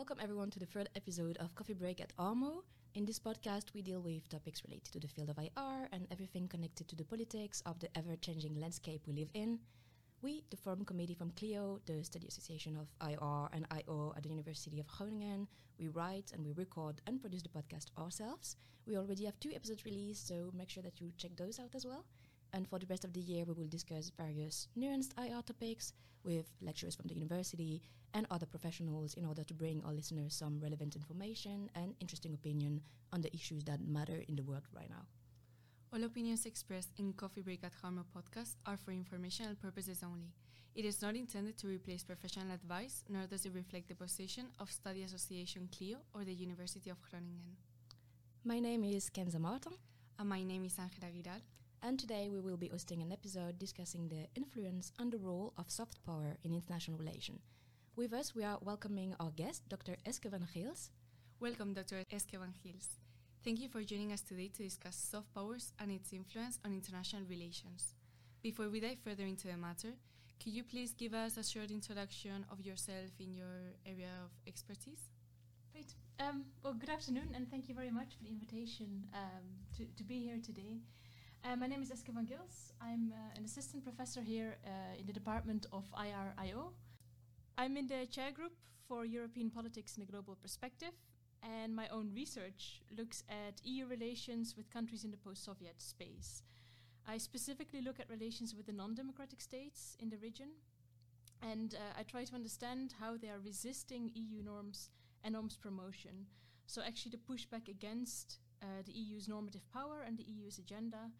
Welcome everyone to the third episode of Coffee Break at ARMO. In this podcast, we deal with topics related to the field of IR and everything connected to the politics of the ever-changing landscape we live in. We, the Forum Committee from CLIO, the Study Association of IR and IO at the University of Groningen, we write and we record and produce the podcast ourselves. We already have two episodes released, so make sure that you check those out as well. And for the rest of the year, we will discuss various nuanced IR topics with lecturers from the university and other professionals in order to bring our listeners some relevant information and interesting opinion on the issues that matter in the world right now. All opinions expressed in Coffee Break at ARMO podcast are for informational purposes only. It is not intended to replace professional advice, nor does it reflect the position of Study Association CLIO or the University of Groningen. My name is Kenza Martin. And my name is Angela Giral. And today we will be hosting an episode discussing the influence and the role of soft power in international relations. With us, we are welcoming our guest, Dr. Eske van Gils. Welcome, Dr. Eske van Gils. Thank you for joining us today to discuss soft powers and its influence on international relations. Before we dive further into the matter, could you please give us a short introduction of yourself in your area of expertise? Great. Um, well, good afternoon, and thank you very much for the invitation um, to, to be here today. Uh, my name is Eske van Gils. I'm uh, an assistant professor here uh, in the Department of IR/IO. I'm in the chair group for European politics in a global perspective, and my own research looks at EU relations with countries in the post Soviet space. I specifically look at relations with the non democratic states in the region, and uh, I try to understand how they are resisting EU norms and norms promotion. So, actually, the pushback against uh, the EU's normative power and the EU's agenda,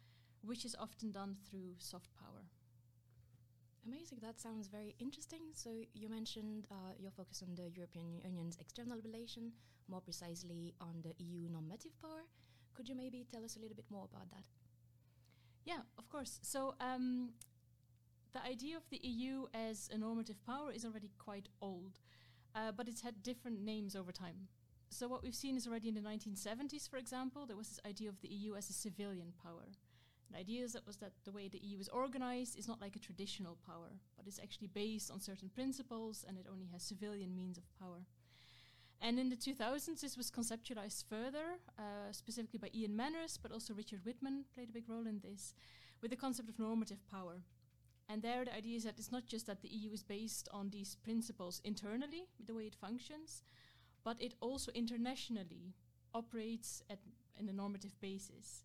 which is often done through soft power. Amazing. That sounds very interesting. So you mentioned uh, your focus on the European Union's external relation, more precisely on the EU normative power. Could you maybe tell us a little bit more about that? Yeah, of course. So um, the idea of the EU as a normative power is already quite old, uh, but it's had different names over time. So what we've seen is already in the 1970s, for example, there was this idea of the EU as a civilian power. The idea is that was that the way the EU is organized is not like a traditional power, but it's actually based on certain principles and it only has civilian means of power. And in the 2000s, this was conceptualized further, uh, specifically by Ian Manners, but also Richard Whitman played a big role in this, with the concept of normative power. And there, the idea is that it's not just that the EU is based on these principles internally, the way it functions, but it also internationally operates at, in a normative basis.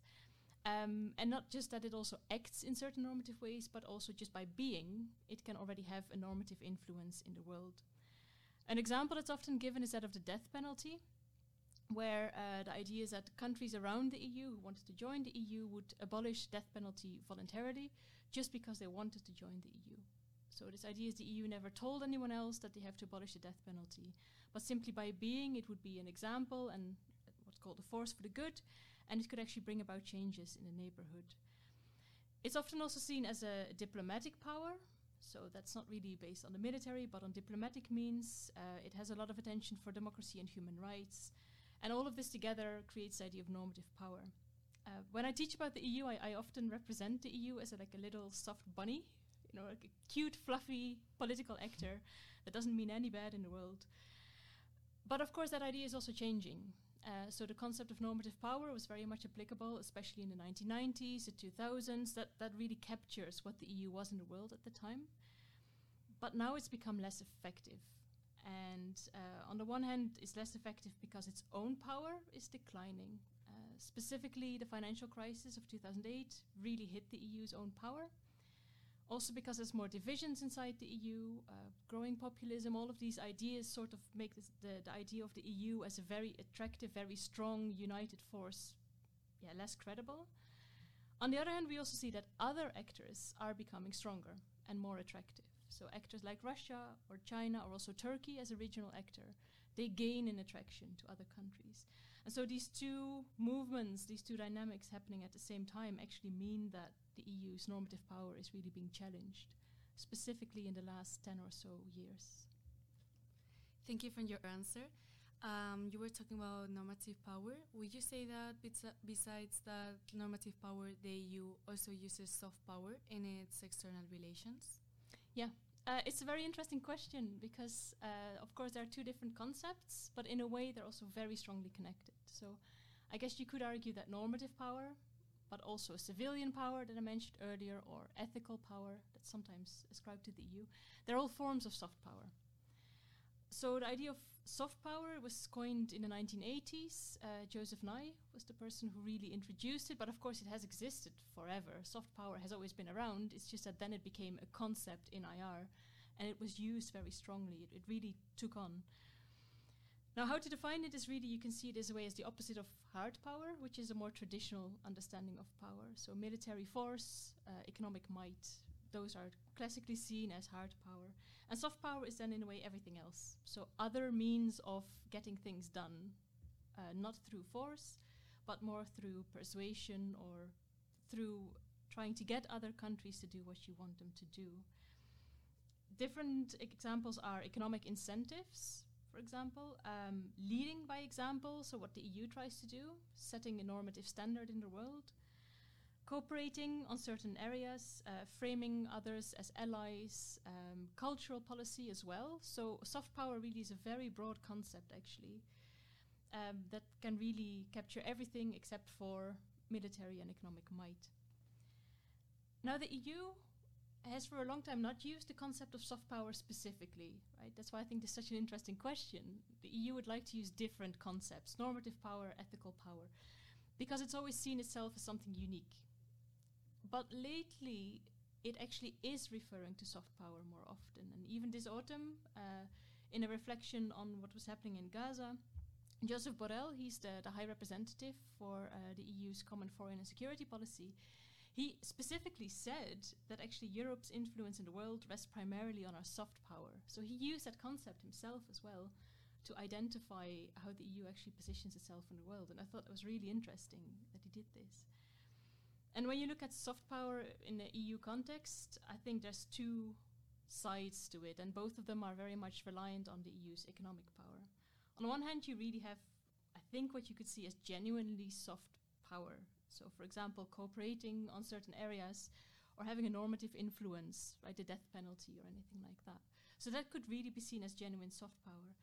Um, and not just that it also acts in certain normative ways, but also just by being, it can already have a normative influence in the world. An example that's often given is that of the death penalty, where uh, the idea is that countries around the EU who wanted to join the EU would abolish death penalty voluntarily just because they wanted to join the EU. So this idea is the EU never told anyone else that they have to abolish the death penalty, but simply by being, it would be an example and what's called a force for the good, and it could actually bring about changes in the neighborhood. It's often also seen as a diplomatic power, so that's not really based on the military, but on diplomatic means. Uh, it has a lot of attention for democracy and human rights, and all of this together creates the idea of normative power. Uh, when I teach about the EU, I, I often represent the EU as a, like a little soft bunny, you know, like a cute, fluffy political actor that doesn't mean any bad in the world. But of course, that idea is also changing. Uh, so the concept of normative power was very much applicable, especially in the 1990s, the 2000s. That that really captures what the EU was in the world at the time. But now it's become less effective. And uh, on the one hand, it's less effective because its own power is declining. Uh, specifically, the financial crisis of 2008 really hit the EU's own power. Also, because there's more divisions inside the EU, uh, growing populism, all of these ideas sort of make this, the, the idea of the EU as a very attractive, very strong, united force yeah, less credible. On the other hand, we also see that other actors are becoming stronger and more attractive. So actors like Russia or China or also Turkey as a regional actor, they gain in attraction to other countries. And so these two movements, these two dynamics happening at the same time actually mean that the EU's normative power is really being challenged, specifically in the last 10 or so years. Thank you for your answer. Um, you were talking about normative power. Would you say that besides that normative power, the EU also uses soft power in its external relations? Yeah. Uh, it's a very interesting question because, uh, of course, there are two different concepts, but in a way, they're also very strongly connected. So, I guess you could argue that normative power, but also a civilian power that I mentioned earlier, or ethical power that's sometimes ascribed to the EU, they're all forms of soft power. So, the idea of soft power was coined in the 1980s. Uh, Joseph Nye was the person who really introduced it, but of course, it has existed forever. Soft power has always been around, it's just that then it became a concept in IR and it was used very strongly. It, it really took on. Now, how to define it is really you can see it as a way as the opposite of hard power, which is a more traditional understanding of power. So, military force, uh, economic might, those are classically seen as hard power. And soft power is then, in a way, everything else. So, other means of getting things done, uh, not through force, but more through persuasion or through trying to get other countries to do what you want them to do. Different examples are economic incentives, for example, um, leading by example, so what the EU tries to do, setting a normative standard in the world, cooperating on certain areas, uh, framing others as allies, um, cultural policy as well. So, soft power really is a very broad concept, actually, um, that can really capture everything except for military and economic might. Now, the EU has for a long time not used the concept of soft power specifically, right? That's why I think this is such an interesting question. The EU would like to use different concepts normative power, ethical power because it's always seen itself as something unique. But lately, it actually is referring to soft power more often. And even this autumn, uh, in a reflection on what was happening in Gaza, Joseph Borrell, he's the, the High Representative for uh, the EU's Common Foreign and Security Policy, he specifically said that actually Europe's influence in the world rests primarily on our soft power. So he used that concept himself as well to identify how the EU actually positions itself in the world. And I thought it was really interesting that he did this. And when you look at soft power in the EU context, I think there's two sides to it, and both of them are very much reliant on the EU's economic power. On one hand, you really have, I think, what you could see as genuinely soft power so, for example, cooperating on certain areas or having a normative influence, right, the death penalty or anything like that. So, that could really be seen as genuine soft power.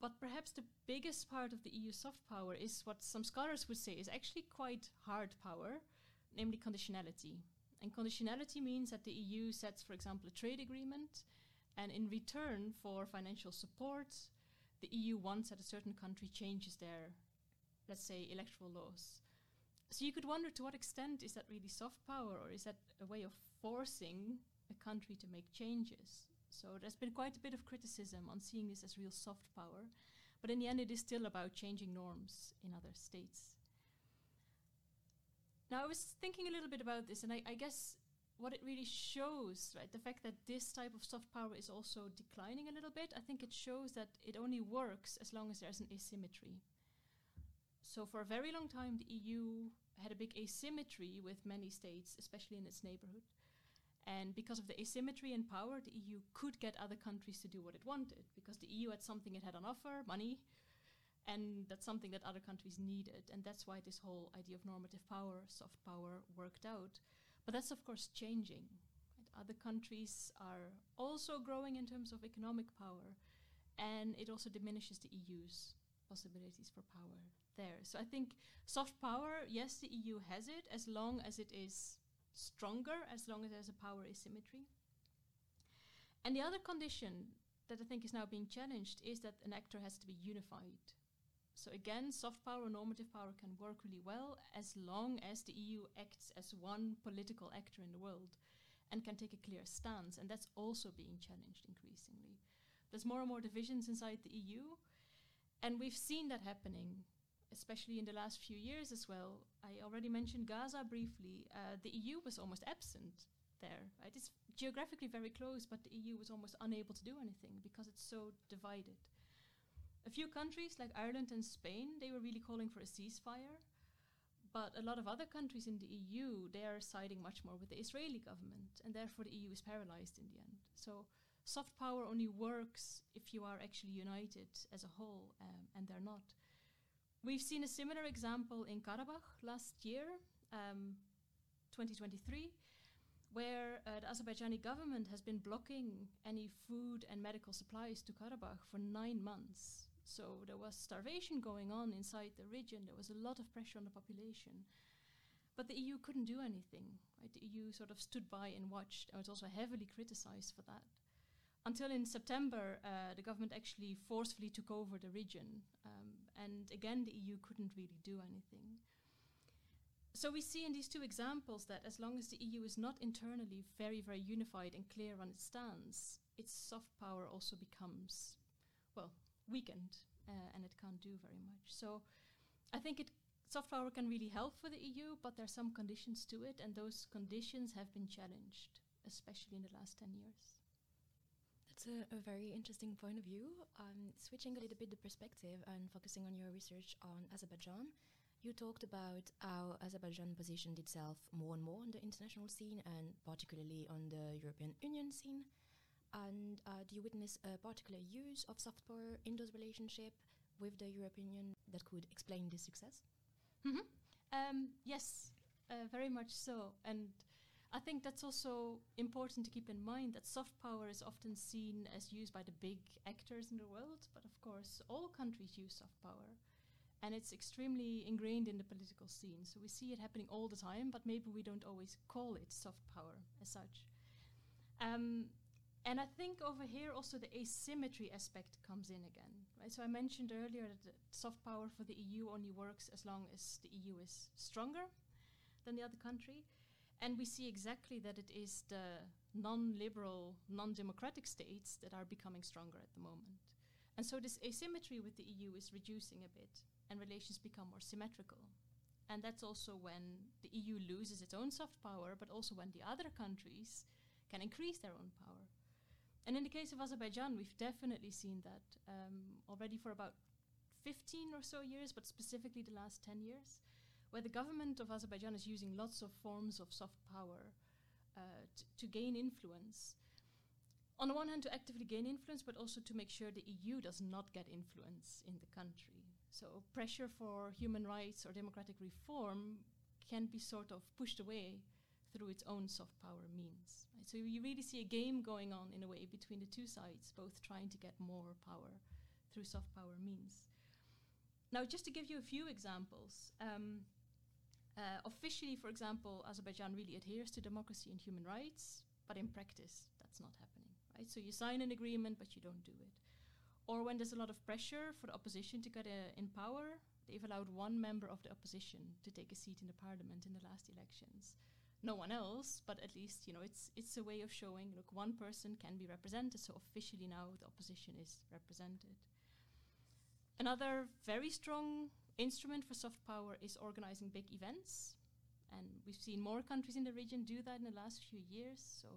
But perhaps the biggest part of the EU soft power is what some scholars would say is actually quite hard power, namely conditionality. And conditionality means that the EU sets, for example, a trade agreement, and in return for financial support, the EU wants that a certain country changes their, let's say, electoral laws. So you could wonder to what extent is that really soft power, or is that a way of forcing a country to make changes? So there's been quite a bit of criticism on seeing this as real soft power, but in the end, it is still about changing norms in other states. Now, I was thinking a little bit about this, and I, I guess what it really shows, right, the fact that this type of soft power is also declining a little bit, I think it shows that it only works as long as there's an asymmetry. So, for a very long time, the EU had a big asymmetry with many states, especially in its neighborhood. And because of the asymmetry in power, the EU could get other countries to do what it wanted, because the EU had something it had on offer, money, and that's something that other countries needed. And that's why this whole idea of normative power, soft power, worked out. But that's, of course, changing. Right? Other countries are also growing in terms of economic power, and it also diminishes the EU's possibilities for power there. So I think soft power, yes, the EU has it as long as it is stronger, as long as there's a power asymmetry. And the other condition that I think is now being challenged is that an actor has to be unified. So again, soft power, or normative power can work really well as long as the EU acts as one political actor in the world and can take a clear stance. And that's also being challenged increasingly. There's more and more divisions inside the EU, and we've seen that happening especially in the last few years as well. I already mentioned Gaza briefly. Uh, the EU was almost absent there. Right? It's geographically very close, but the EU was almost unable to do anything because it's so divided. A few countries like Ireland and Spain, they were really calling for a ceasefire. But a lot of other countries in the EU, they are siding much more with the Israeli government, and therefore the EU is paralyzed in the end. So soft power only works if you are actually united as a whole, um, and they're not. We've seen a similar example in Karabakh last year, um, 2023, where uh, the Azerbaijani government has been blocking any food and medical supplies to Karabakh for nine months. So there was starvation going on inside the region. There was a lot of pressure on the population. But the EU couldn't do anything. Right? The EU sort of stood by and watched, and was also heavily criticized for that. Until in September, uh, the government actually forcefully took over the region. Um, and again, the EU couldn't really do anything. So we see in these two examples that as long as the EU is not internally very, very unified and clear on its stance, its soft power also becomes, well, weakened, uh, and it can't do very much. So I think it soft power can really help for the EU, but there are some conditions to it, and those conditions have been challenged, especially in the last 10 years. That's a, a very interesting point of view. Um, switching a little bit the perspective and focusing on your research on Azerbaijan, you talked about how Azerbaijan positioned itself more and more on the international scene and particularly on the European Union scene. And uh, do you witness a particular use of soft power in those relationships with the European Union that could explain this success? Mm-hmm. Um, yes, uh, very much so. And I think that's also important to keep in mind that soft power is often seen as used by the big actors in the world, but of course, all countries use soft power. And it's extremely ingrained in the political scene. So we see it happening all the time, but maybe we don't always call it soft power as such. Um, and I think over here also the asymmetry aspect comes in again. Right? So I mentioned earlier that soft power for the EU only works as long as the EU is stronger than the other country. And we see exactly that it is the non liberal, non democratic states that are becoming stronger at the moment. And so this asymmetry with the EU is reducing a bit, and relations become more symmetrical. And that's also when the EU loses its own soft power, but also when the other countries can increase their own power. And in the case of Azerbaijan, we've definitely seen that um, already for about 15 or so years, but specifically the last 10 years, where the government of Azerbaijan is using lots of forms of soft power uh, to gain influence. On the one hand, to actively gain influence, but also to make sure the EU does not get influence in the country. So, pressure for human rights or democratic reform can be sort of pushed away through its own soft power means. Right? So you really see a game going on in a way between the two sides, both trying to get more power through soft power means. Now, just to give you a few examples, um, uh, officially, for example, Azerbaijan really adheres to democracy and human rights, but in practice, that's not happening. Right? So you sign an agreement, but you don't do it. Or when there's a lot of pressure for the opposition to get uh, in power, they've allowed one member of the opposition to take a seat in the parliament in the last elections no one else, but at least you know it's it's a way of showing look one person can be represented. So officially now the opposition is represented. Another very strong instrument for soft power is organizing big events, and we've seen more countries in the region do that in the last few years. So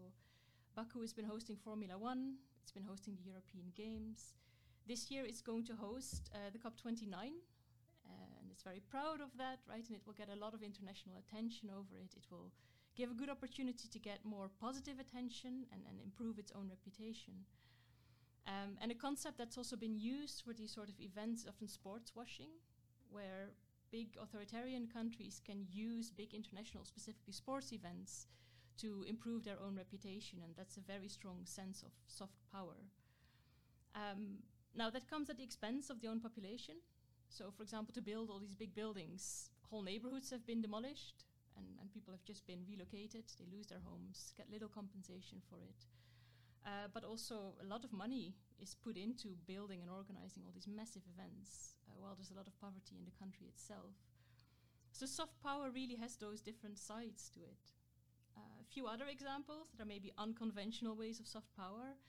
Baku has been hosting Formula One. It's been hosting the European Games. This year it's going to host uh, the COP29, uh, and it's very proud of that, right? And it will get a lot of international attention over it. It will give a good opportunity to get more positive attention and, and improve its own reputation. Um, and a concept that's also been used for these sort of events often sports washing, where big authoritarian countries can use big international, specifically sports events, to improve their own reputation, and that's a very strong sense of soft power. Um, now, that comes at the expense of the own population. So, for example, to build all these big buildings, whole neighborhoods have been demolished and, and people have just been relocated. They lose their homes, get little compensation for it. Uh, but also, a lot of money is put into building and organizing all these massive events, uh, while there's a lot of poverty in the country itself. So, soft power really has those different sides to it. Uh, a few other examples that are maybe unconventional ways of soft power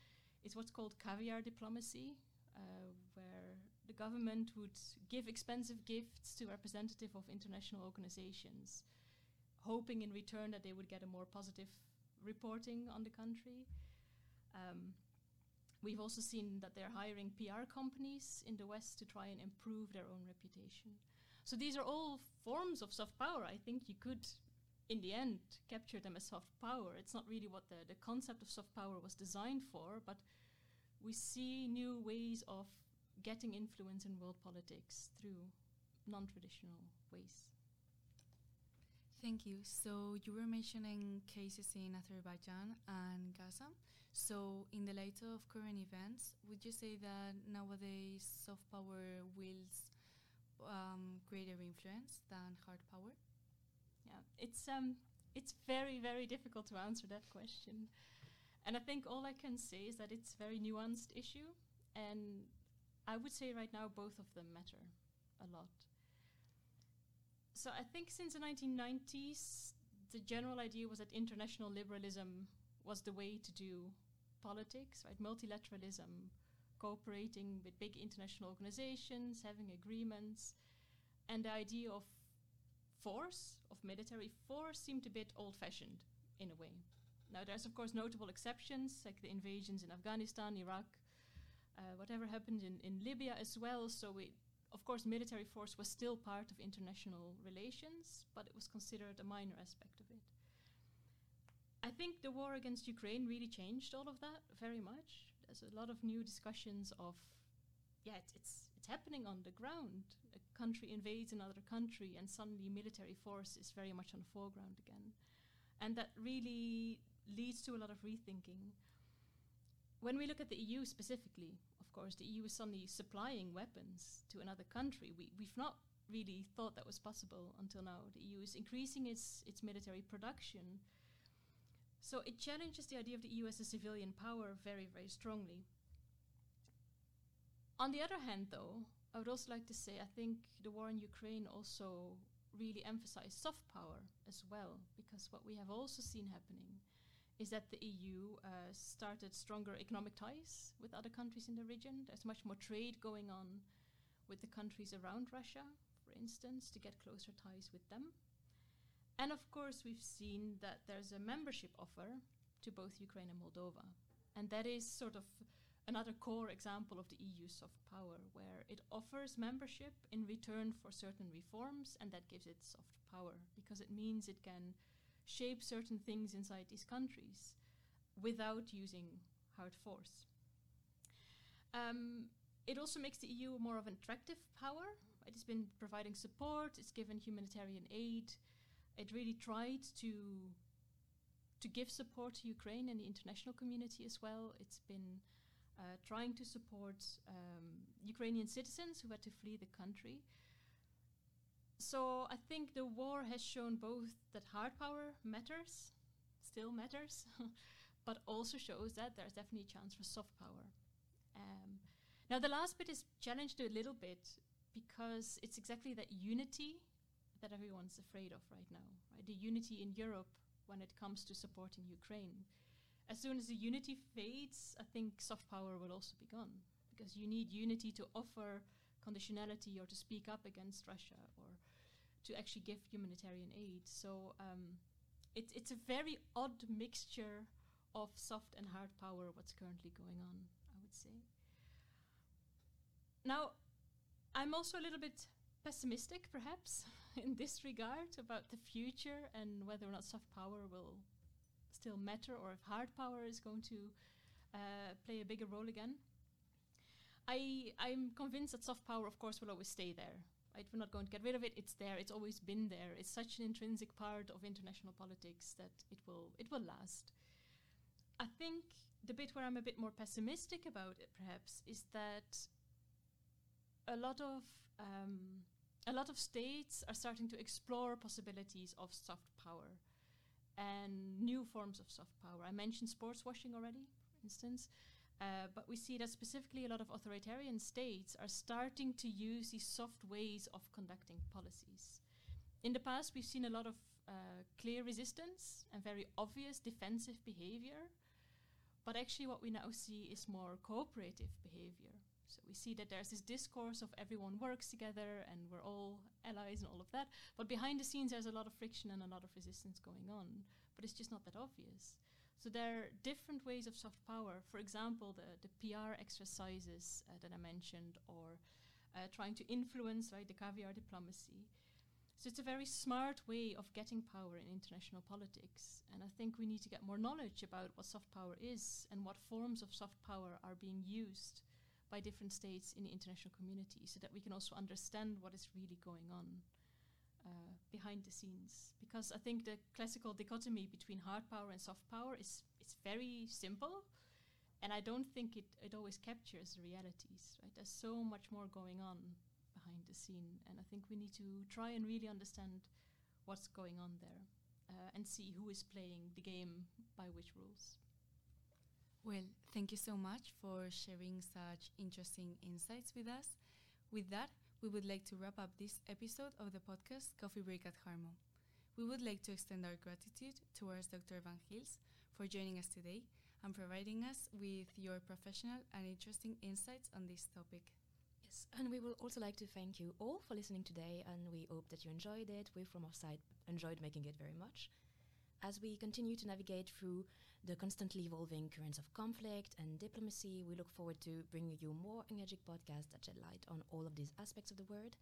is what's called caviar diplomacy, uh, where the government would give expensive gifts to representative of international organizations hoping in return that they would get a more positive reporting on the country. Um, we've also seen that they're hiring PR companies in the West to try and improve their own reputation. So these are all forms of soft power. I think you could, in the end, capture them as soft power. It's not really what the, the concept of soft power was designed for, but we see new ways of getting influence in world politics through non traditional ways. Thank you. So you were mentioning cases in Azerbaijan and Gaza. So in the light of current events, would you say that nowadays soft power wields um, greater influence than hard power? Yeah, it's um, it's very very difficult to answer that question, and I think all I can say is that it's a very nuanced issue, and I would say right now both of them matter a lot. So I think since the 1990s, the general idea was that international liberalism was the way to do politics, right? Multilateralism, cooperating with big international organizations, having agreements, and the idea of force, of military force, seemed a bit old fashioned in a way. Now, there's of course notable exceptions, like the invasions in Afghanistan, Iraq, uh, whatever happened in, in Libya as well. So, it, of course, military force was still part of international relations, but it was considered a minor aspect of it. I think the war against Ukraine really changed all of that very much. There's a lot of new discussions of, yeah, it's, it's, it's happening on the ground. A country invades another country, and suddenly military force is very much on the foreground again. And that really leads to a lot of rethinking. When we look at the EU specifically, of course, the EU is suddenly supplying weapons to another country. We, we've not really thought that was possible until now. The EU is increasing its, its military production. So it challenges the idea of the EU as a civilian power very, very strongly. On the other hand, though, I would also like to say I think the war in Ukraine also really emphasized soft power as well, because what we have also seen happening is that the EU uh, started stronger economic ties with other countries in the region. There's much more trade going on with the countries around Russia, for instance, to get closer ties with them. And of course, we've seen that there's a membership offer to both Ukraine and Moldova. And that is sort of another core example of the EU soft power, where it offers membership in return for certain reforms, and that gives it soft power because it means it can shape certain things inside these countries without using hard force. Um, it also makes the EU more of an attractive power. It has been providing support, it's given humanitarian aid, it really tried to to give support to Ukraine and the international community as well. It's been uh, trying to support um, Ukrainian citizens who had to flee the country. So I think the war has shown both that hard power matters, still matters, but also shows that there's definitely a chance for soft power. Um, now the last bit is challenged a little bit because it's exactly that unity that everyone's afraid of right now. Right? The unity in Europe when it comes to supporting Ukraine. As soon as the unity fades, I think soft power will also be gone because you need unity to offer conditionality or to speak up against Russia or to actually give humanitarian aid. So um, it, it's a very odd mixture of soft and hard power, what's currently going on, I would say. Now, I'm also a little bit pessimistic, perhaps, in this regard about the future and whether or not soft power will still matter or if hard power is going to uh, play a bigger role again. I, I'm convinced that soft power, of course, will always stay there. Right? We're not going to get rid of it. It's there. It's always been there. It's such an intrinsic part of international politics that it will it will last. I think the bit where I'm a bit more pessimistic about it, perhaps, is that a lot of um, a lot of states are starting to explore possibilities of soft power and new forms of soft power. I mentioned sports washing already, for instance, uh, but we see that specifically a lot of authoritarian states are starting to use these soft ways of conducting policies. In the past, we've seen a lot of uh, clear resistance and very obvious defensive behavior, but actually, what we now see is more cooperative behavior. So we see that there's this discourse of everyone works together and we're all allies and all of that. But behind the scenes, there's a lot of friction and a lot of resistance going on. But it's just not that obvious. So there are different ways of soft power. For example, the, the PR exercises uh, that I mentioned, or uh, trying to influence right, the caviar diplomacy. So it's a very smart way of getting power in international politics. And I think we need to get more knowledge about what soft power is and what forms of soft power are being used by different states in the international community so that we can also understand what is really going on uh, behind the scenes because I think the classical dichotomy between hard power and soft power is it's very simple, and I don't think it it always captures the realities. Right, there's so much more going on behind the scene, and I think we need to try and really understand what's going on there uh, and see who is playing the game by which rules. Well, thank you so much for sharing such interesting insights with us. With that, we would like to wrap up this episode of the podcast Coffee Break at Harmo. We would like to extend our gratitude towards Dr. Van Gils for joining us today and providing us with your professional and interesting insights on this topic. Yes, and we would also like to thank you all for listening today, and we hope that you enjoyed it. We, from our side, enjoyed making it very much. As we continue to navigate through the constantly evolving currents of conflict and diplomacy, we look forward to bringing you more engaging podcasts that shed light on all of these aspects of the word.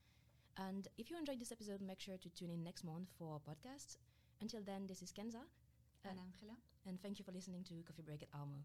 And if you enjoyed this episode, make sure to tune in next month for our podcast. Until then, this is Kenza. And Uh, Angela? and thank you for listening to Coffee Break at Almo.